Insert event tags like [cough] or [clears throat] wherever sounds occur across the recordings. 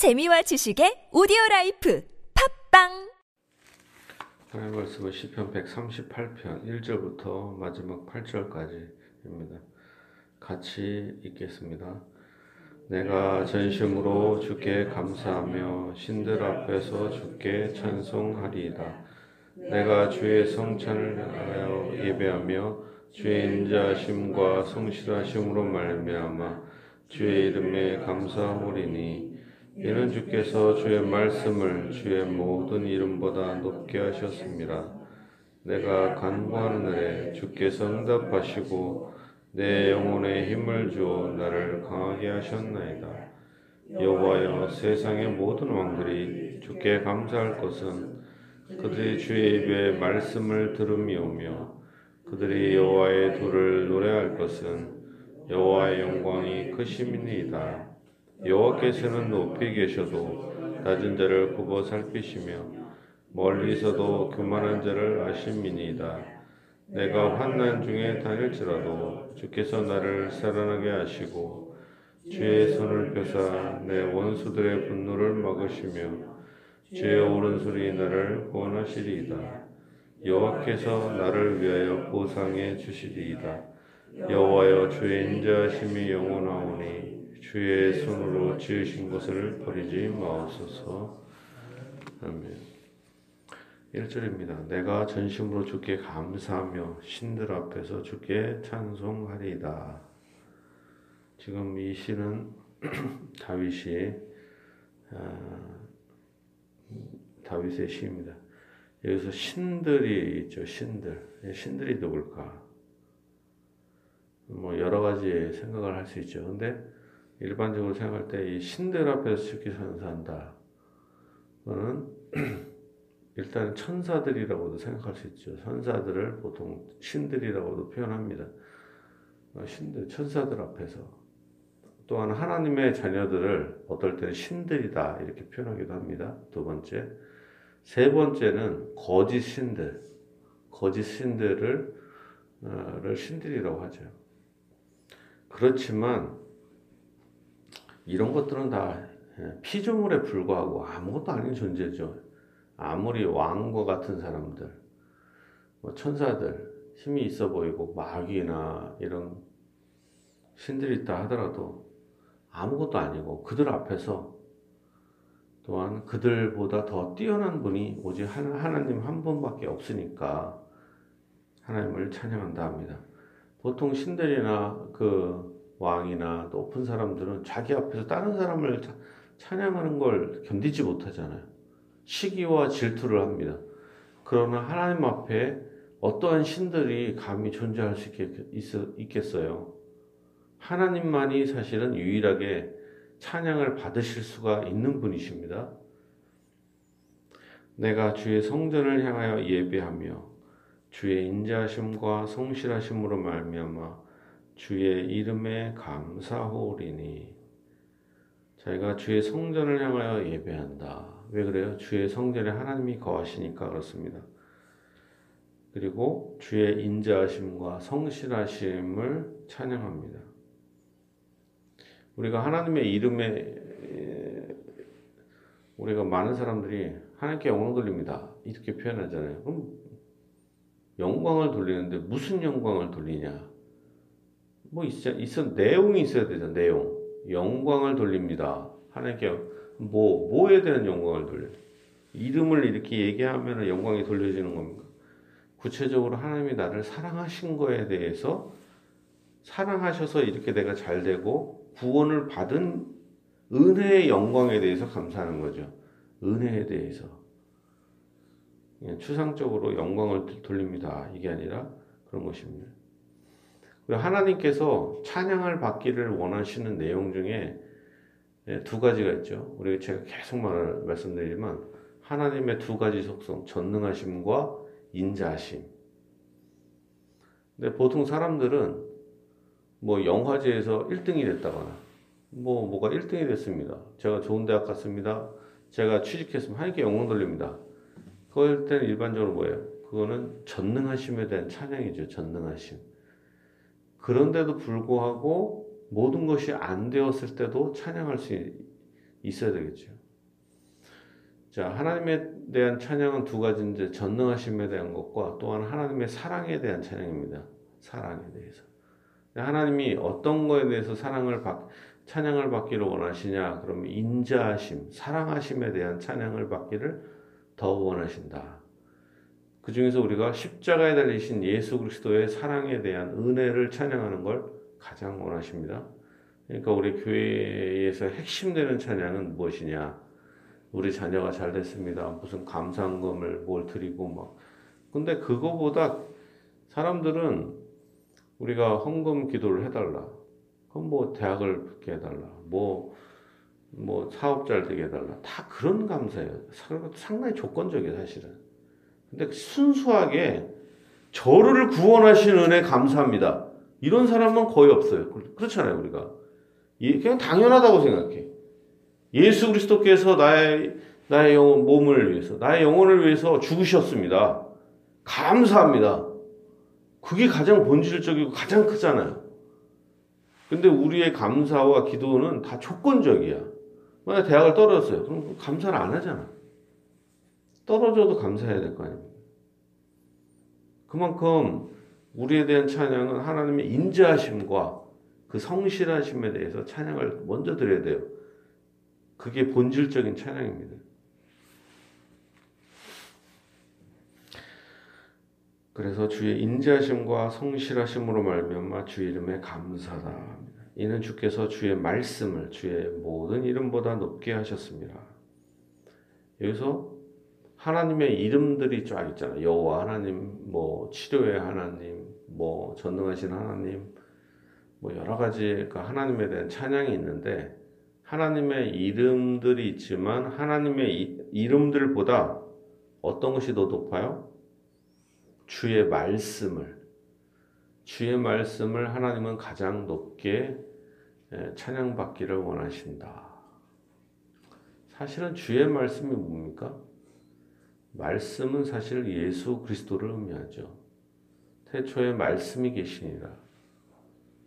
재미와 지식의 오디오 라이프 팟빵 하나님 말씀은 시편 138편 1절부터 마지막 8절까지입니다. 같이 읽겠습니다. 내가 전심으로 주께 감사하며 신들 앞에서 주께 찬송하리이다. 내가 주의 성전을 향하여 예배하며 주의 인자심과 성실하심으로 말미암아 주의 이름에 감사하오리니 이는 주께서 주의 말씀을 주의 모든 이름보다 높게 하셨습니다. 내가 간구하는 날에 주께서 응답하시고 내 영혼에 힘을 주어 나를 강하게 하셨나이다. 여호와여 세상의 모든 왕들이 주께 감사할 것은 그들이 주의 입에 말씀을 들음이오며 그들이 여호와의 도를 노래할 것은 여호와의 영광이 크심이니이다. 여호와께서는 높이 계셔도 낮은 자를 굽어 살피시며 멀리서도 교만한 자를 아심이니이다. 내가 환난 중에 다닐지라도 주께서 나를 살아나게 하시고 주의 손을 펴사 내 원수들의 분노를 막으시며 주의 오른손이 나를 구원하시리이다. 여호와께서 나를 위하여 보상해 주시리이다. 여호와여 주의 인자하심이 영원하오니 주의 손으로 지으신 것을 버리지 마옵소서. 아멘. 1절입니다. 내가 전심으로 주께 감사하며 신들 앞에서 주께 찬송하리이다. 지금 이 시는 [clears throat] 다윗이 아, 다윗의 시입니다. 여기서 신들이 있죠. 신들. 신들이 누굴까? 뭐 여러 가지 생각을 할 수 있죠. 근데 일반적으로 생각할 때 이 신들 앞에서 쉽게 산다. 그거는 [clears throat] 일단 천사들이라고도 생각할 수 있죠. 천사들을 보통 신들이라고도 표현합니다. 어, 신들, 천사들 앞에서. 또한 하나님의 자녀들을 어떨 때는 신들이다 이렇게 표현하기도 합니다. 두 번째. 세 번째는 거짓 신들, 거짓 신들을 어, 신들이라고 하죠. 그렇지만 이런 것들은 다 예, 피조물에 불과하고 아무것도 아닌 존재죠. 아무리 왕과 같은 사람들, 뭐 천사들, 힘이 있어 보이고 마귀나 이런 신들이 있다 하더라도 아무것도 아니고 그들 앞에서 또한 그들보다 더 뛰어난 분이 오직 하나님 한 분밖에 없으니까 하나님을 찬양한다 합니다. 보통 신들이나 그 왕이나 높은 사람들은 자기 앞에서 다른 사람을 찬양하는 걸 견디지 못하잖아요. 시기와 질투를 합니다. 그러나 하나님 앞에 어떠한 신들이 감히 존재할 수 있겠어요? 하나님만이 사실은 유일하게 찬양을 받으실 수가 있는 분이십니다. 내가 주의 성전을 향하여 예배하며 주의 인자하심과 성실하심으로 말미암아 주의 이름에 감사하오리니 저희가 주의 성전을 향하여 예배한다. 왜 그래요? 주의 성전에 하나님이 거하시니까 그렇습니다. 그리고 주의 인자하심과 성실하심을 찬양합니다. 우리가 하나님의 이름에 우리가 많은 사람들이 하나님께 영광 돌립니다. 이렇게 표현하잖아요. 그럼 영광을 돌리는데 무슨 영광을 돌리냐? 뭐 있어, 있어 내용이 있어야 되죠. 내용. 영광을 돌립니다. 하나님께 뭐 뭐에 대한 영광을 돌려? 이름을 이렇게 얘기하면 영광이 돌려지는 겁니까? 구체적으로 하나님이 나를 사랑하신 거에 대해서 사랑하셔서 이렇게 내가 잘 되고 구원을 받은 은혜의 영광에 대해서 감사하는 거죠. 은혜에 대해서. 추상적으로 영광을 돌립니다. 이게 아니라 그런 것입니다. 하나님께서 찬양을 받기를 원하시는 내용 중에 예, 두 가지가 있죠. 우리 제가 계속 말, 말씀드리지만 하나님의 두 가지 속성, 전능하심과 인자하심. 근데 보통 사람들은 뭐 영화제에서 1등이 됐다거나 뭐 뭐가 1등이 됐습니다. 제가 좋은 대학 갔습니다. 제가 취직했으면 하나님께 영광 돌립니다. 그럴 때는 일반적으로 뭐예요? 그거는 전능하심에 대한 찬양이죠. 전능하심. 그런데도 불구하고 모든 것이 안 되었을 때도 찬양할 수 있어야 되겠죠. 자, 하나님에 대한 찬양은 두 가지인데 전능하심에 대한 것과 또한 하나님의 사랑에 대한 찬양입니다. 사랑에 대해서. 하나님이 어떤 거에 대해서 사랑을 받, 찬양을 받기를 원하시냐? 그러면 인자하심, 사랑하심에 대한 찬양을 받기를 더 원하신다. 그 중에서 우리가 십자가에 달리신 예수 그리스도의 사랑에 대한 은혜를 찬양하는 걸 가장 원하십니다. 그러니까 우리 교회에서 핵심되는 찬양은 무엇이냐? 우리 자녀가 잘 됐습니다. 무슨 감상금을 뭘 드리고 막. 근데 그거보다 사람들은 우리가 헌금 기도를 해달라. 그럼 뭐 대학을 붙게 해달라. 뭐, 뭐 사업 잘 되게 해달라. 다 그런 감사예요. 상당히 조건적이에요, 사실은. 근데 순수하게 저를 구원하신 은혜 감사합니다. 이런 사람은 거의 없어요. 그렇잖아요, 우리가. 그냥 당연하다고 생각해. 예수 그리스도께서 나의 나의 영혼 몸을 위해서 나의 영혼을 위해서 죽으셨습니다. 감사합니다. 그게 가장 본질적이고 가장 크잖아요. 근데 우리의 감사와 기도는 다 조건적이야. 만약 대학을 떨어졌어요. 그럼 감사를 안 하잖아. 떨어져도 감사해야 될 거 아닙니까? 그만큼 우리에 대한 찬양은 하나님의 인자하심과 그 성실하심에 대해서 찬양을 먼저 드려야 돼요. 그게 본질적인 찬양입니다. 그래서 주의 인자심과 성실하심으로 말미암아 주의 이름에 감사다. 이는 주께서 주의 말씀을 주의 모든 이름보다 높게 하셨습니다. 여기서 하나님의 이름들이 쫙 있잖아요. 여호와 하나님, 뭐 치료의 하나님, 뭐 전능하신 하나님, 뭐 여러 가지 그 하나님에 대한 찬양이 있는데 하나님의 이름들이 있지만 하나님의 이름들보다 어떤 것이 더 높아요? 주의 말씀을 주의 말씀을 하나님은 가장 높게 찬양받기를 원하신다. 사실은 주의 말씀이 뭡니까? 말씀은 사실 예수 그리스도를 의미하죠. 태초에 말씀이 계시니라.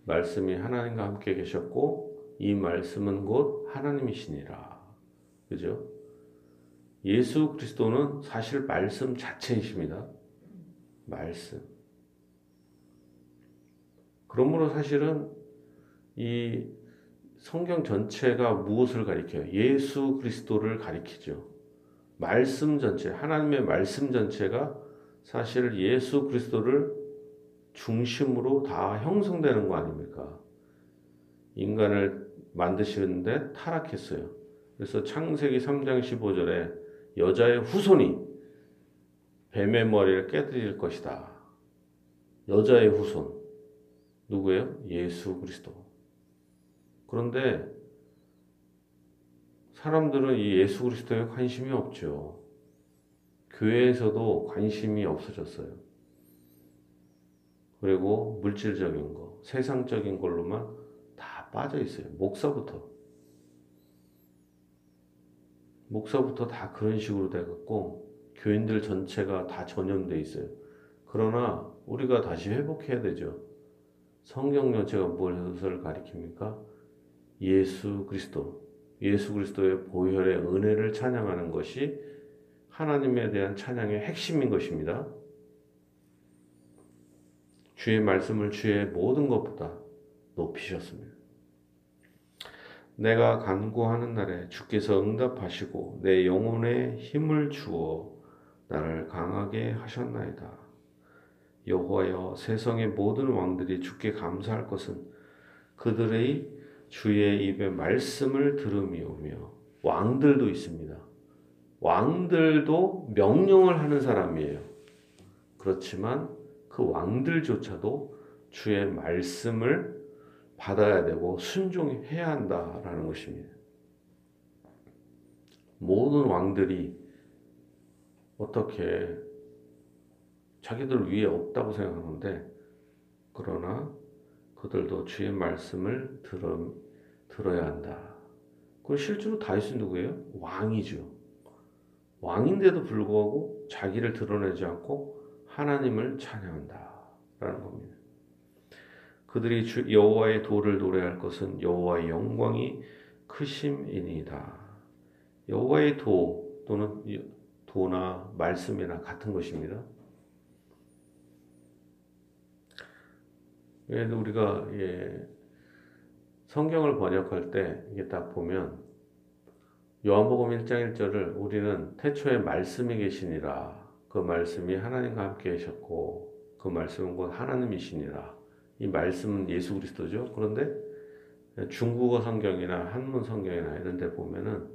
말씀이 하나님과 함께 계셨고 이 말씀은 곧 하나님이시니라. 그죠? 예수 그리스도는 사실 말씀 자체이십니다. 말씀. 그러므로 사실은 이 성경 전체가 무엇을 가리켜요? 예수 그리스도를 가리키죠. 말씀 전체, 하나님의 말씀 전체가 사실 예수 그리스도를 중심으로 다 형성되는 거 아닙니까? 인간을 만드시는데 타락했어요. 그래서 창세기 3장 15절에 여자의 후손이 뱀의 머리를 깨뜨릴 것이다. 여자의 후손. 누구예요? 예수 그리스도. 그런데 사람들은 이 예수 그리스도에 관심이 없죠. 교회에서도 관심이 없어졌어요. 그리고 물질적인 거, 세상적인 걸로만 빠져 있어요. 목사부터. 목사부터 다 그런 식으로 돼갖고 교인들 전체가 다 전염돼 있어요. 그러나 우리가 다시 회복해야 되죠. 성경 전체가 무엇을 가리킵니까? 예수 그리스도. 예수 그리스도의 보혈의 은혜를 찬양하는 것이 하나님에 대한 찬양의 핵심인 것입니다. 주의 말씀을 주의 모든 것보다 높이셨습니다. 내가 간구하는 날에 주께서 응답하시고 내 영혼에 힘을 주어 나를 강하게 하셨나이다. 여호와여 세상의 모든 왕들이 주께 감사할 것은 그들의 주의 입의 말씀을 들음이오며 왕들도 있습니다. 왕들도 명령을 하는 사람이에요. 그렇지만 그 왕들조차도 주의 말씀을 받아야 되고 순종해야 한다라는 것입니다. 모든 왕들이 어떻게 자기들 위에 없다고 생각하는데 그러나 그들도 주의 말씀을 들어, 들어야 한다. 그 실제로 다윗은 누구예요? 왕이죠. 왕인데도 불구하고 자기를 드러내지 않고 하나님을 찬양한다라는 겁니다. 그들이 여호와의 도를 노래할 것은 여호와의 영광이 크심이니이다. 여호와의 도 또는 도나 말씀이나 같은 것입니다. 그래도 우리가 예, 성경을 번역할 때 이게 딱 보면 요한복음 1장 1절을 우리는 태초에 말씀이 계시니라 그 말씀이 하나님과 함께 계셨고 그 말씀은 곧 하나님이시니라 이 말씀은 예수 그리스도죠. 그런데 중국어 성경이나 한문 성경이나 이런 데 보면은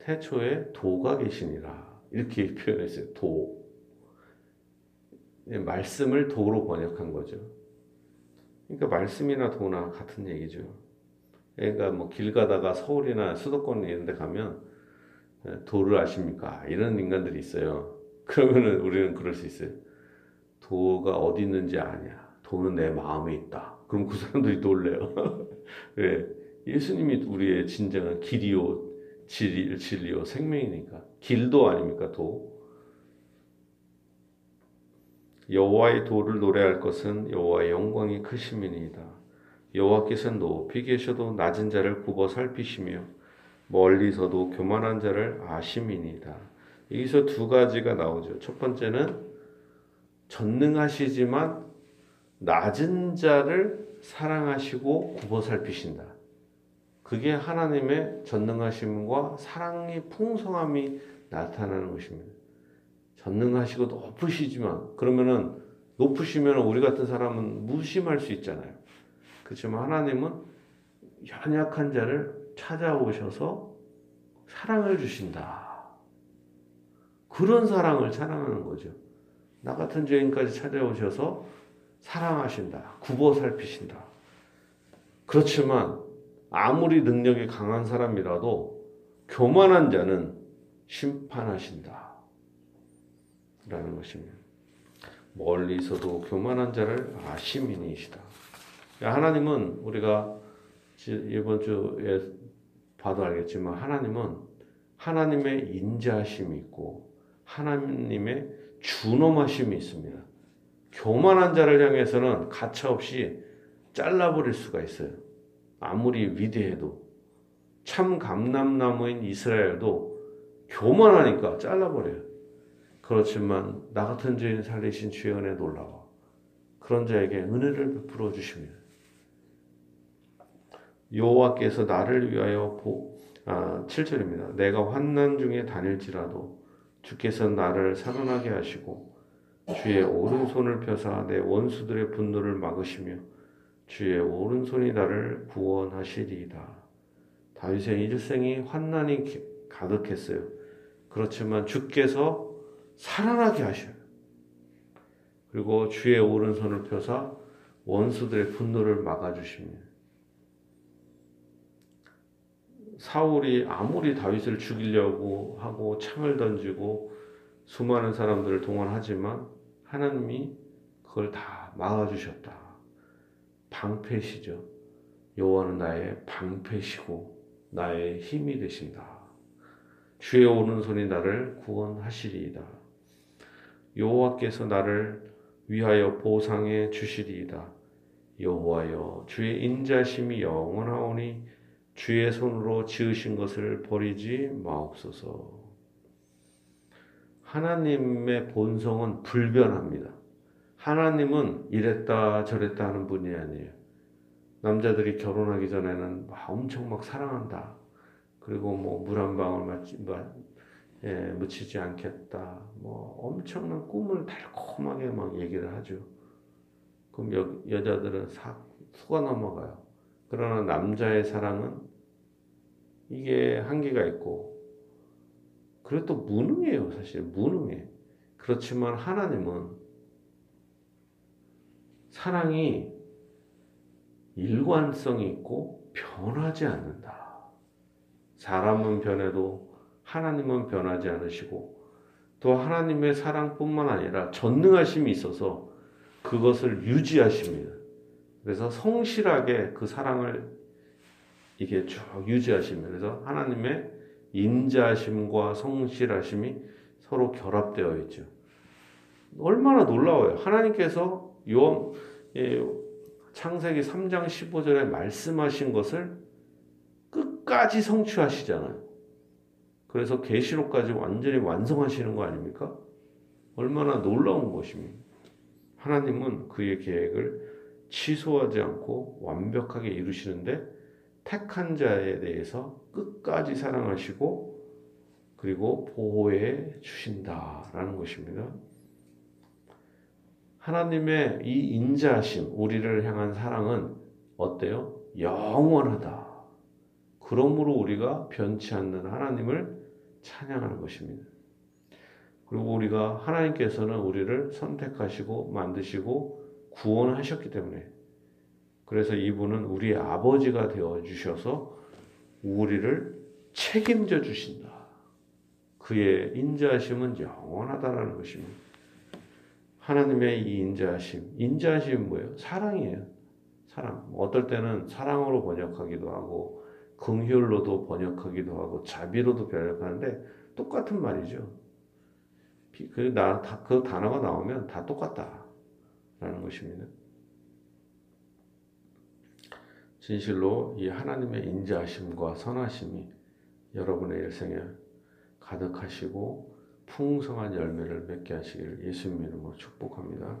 태초에 도가 계시니라 이렇게 [laughs] 표현했어요. 도 예, 말씀을 도로 번역한 거죠. 그러니까 말씀이나 도나 같은 얘기죠. 그러니까 뭐 길 가다가 서울이나 수도권 이런 데 가면 예, 도를 아십니까? 이런 인간들이 있어요. [laughs] 그러면은 우리는 그럴 수 있어요. 도가 어디 있는지 아냐. 도는 내 마음에 있다. 그럼 그 사람들이 놀래요. 왜? [laughs] 예수님이 우리의 진정한 길이요, 진리, 진리요, 생명이니까. 길도 아닙니까, 도? 여호와의 도를 노래할 것은 여호와의 영광이 크심이니이다. 여호와께서 높이 계셔도 낮은 자를 굽어 살피시며 멀리서도 교만한 자를 아심이니이다. 여기서 두 가지가 나오죠. 첫 번째는 전능하시지만 낮은 자를 사랑하시고 굽어 살피신다. 그게 하나님의 전능하심과 사랑의 풍성함이 나타나는 것입니다. 전능하시고 높으시지만 그러면은 높으시면 우리 같은 사람은 무심할 수 있잖아요. 그렇지만 하나님은 연약한 자를 찾아오셔서 사랑을 주신다. 그런 사랑을 찬양하는 거죠. 나 같은 죄인까지 찾아오셔서 사랑하신다. 굽어 살피신다. 그렇지만 아무리 능력이 강한 사람이라도 교만한 자는 심판하신다. 라는 것입니다. 멀리서도 교만한 자를 아시민이시다. 하나님은 우리가 이번 주에 봐도 알겠지만 하나님은 하나님의 인자하심이 있고 하나님의 준엄하심이 있습니다. 교만한 자를 향해서는 가차없이 잘라버릴 수가 있어요. 아무리 위대해도 참 감람나무인 이스라엘도 교만하니까 잘라버려요. 그렇지만 나 같은 죄인 살리신 주의 은혜 놀라워. 그런 자에게 은혜를 베풀어 주십니다. 여호와께서 나를 위하여 보, 아, 7절입니다. 내가 환난 중에 다닐지라도 주께서 나를 살아나게 하시고 주의 오른손을 펴사 내 원수들의 분노를 막으시며 주의 오른손이 나를 구원하시리이다. 다윗의 일생이 환난이 가득했어요. 그렇지만 주께서 살아나게 하셔요. 그리고 주의 오른손을 펴사 원수들의 분노를 막아주십니다. 사울이 아무리 다윗을 죽이려고 하고 창을 던지고 수많은 사람들을 동원하지만 하나님이 그걸 다 막아주셨다. 방패시죠. 여호와는 나의 방패시고 나의 힘이 되신다. 주의 오른손이 나를 구원하시리이다. 여호와께서 나를 위하여 보상해 주시리이다. 여호와여 주의 인자심이 영원하오니 주의 손으로 지으신 것을 버리지 마옵소서. 하나님의 본성은 불변합니다. 하나님은 이랬다 저랬다 하는 분이 아니에요. 남자들이 결혼하기 전에는 엄청 막 사랑한다. 그리고 뭐 물 한 방울 맞지, 예, 묻히지 않겠다. 뭐 엄청난 꿈을 달콤하게 막 얘기를 하죠. 그럼 여, 여자들은 싹 속아 넘어가요. 그러나 남자의 사랑은 이게 한계가 있고, 그래 또 무능해요, 사실. 무능해. 그렇지만 하나님은 사랑이 일관성이 있고 변하지 않는다. 사람은 변해도 하나님은 변하지 않으시고 또 하나님의 사랑뿐만 아니라 전능하심이 있어서 그것을 유지하십니다. 그래서 성실하게 그 사랑을 이게 쭉 유지하십니다. 그래서 하나님의 인자심과 성실하심이 서로 결합되어 있죠. 얼마나 놀라워요. 하나님께서 요 예, 창세기 3장 15절에 말씀하신 것을 끝까지 성취하시잖아요. 그래서 계시록까지 완전히 완성하시는 거 아닙니까? 얼마나 놀라운 것입니까? 하나님은 그의 계획을 취소하지 않고 완벽하게 이루시는데 택한 자에 대해서 끝까지 사랑하시고 그리고 보호해 주신다라는 것입니다. 하나님의 이 인자하심, 우리를 향한 사랑은 어때요? 영원하다. 그러므로 우리가 변치 않는 하나님을 찬양하는 것입니다. 그리고 우리가 하나님께서는 우리를 선택하시고 만드시고 구원하셨기 때문에 그래서 이분은 우리의 아버지가 되어 주셔서 우리를 책임져 주신다. 그의 인자하심은 영원하다라는 것입니다. 하나님의 이 인자하심, 인자하심은 뭐예요? 사랑이에요. 사랑. 어떨 때는 사랑으로 번역하기도 하고 긍휼로도 번역하기도 하고 자비로도 번역하는데 똑같은 말이죠. 그나 그 단어가 나오면 다 똑같다 라는 것입니다. 진실로 이 하나님의 인자하심과 선하심이 여러분의 일생에 가득하시고 풍성한 열매를 맺게 하시기를 예수님 이름으로 축복합니다.